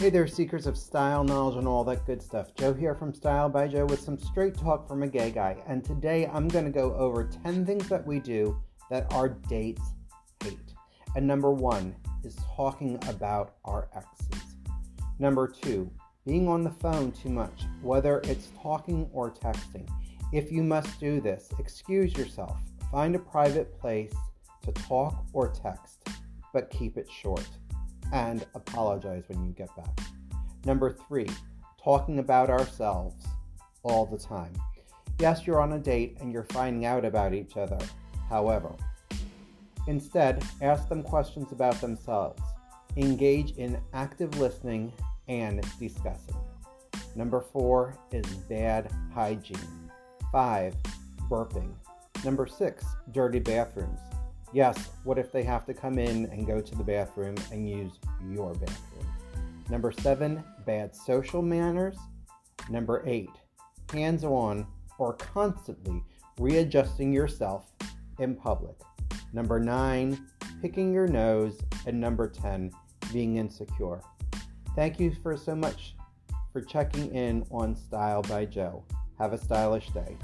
Hey there, seekers of style, knowledge, and all that good stuff. Joe here from Style by Joe with some straight talk from a gay guy. And today I'm going to go over 10 things that we do that our dates hate. And number one is talking about our exes. Number two, being on the phone too much, whether it's talking or texting. If you must do this, excuse yourself. Find a private place to talk or text, but keep it short and apologize when you get back. Number three, talking about ourselves all the time. Yes, you're on a date and you're finding out about each other. However, instead, ask them questions about themselves. Engage in active listening and discussing. Number four is bad hygiene. Five, burping. Number six, dirty bathrooms. Yes, what if they have to come in and go to the bathroom and use your bathroom? Number seven, bad social manners. Number eight, hands on or constantly readjusting yourself in public. Number nine, picking your nose. And number 10, being insecure. Thank you for so much for checking in on Style by Joe. Have a stylish day.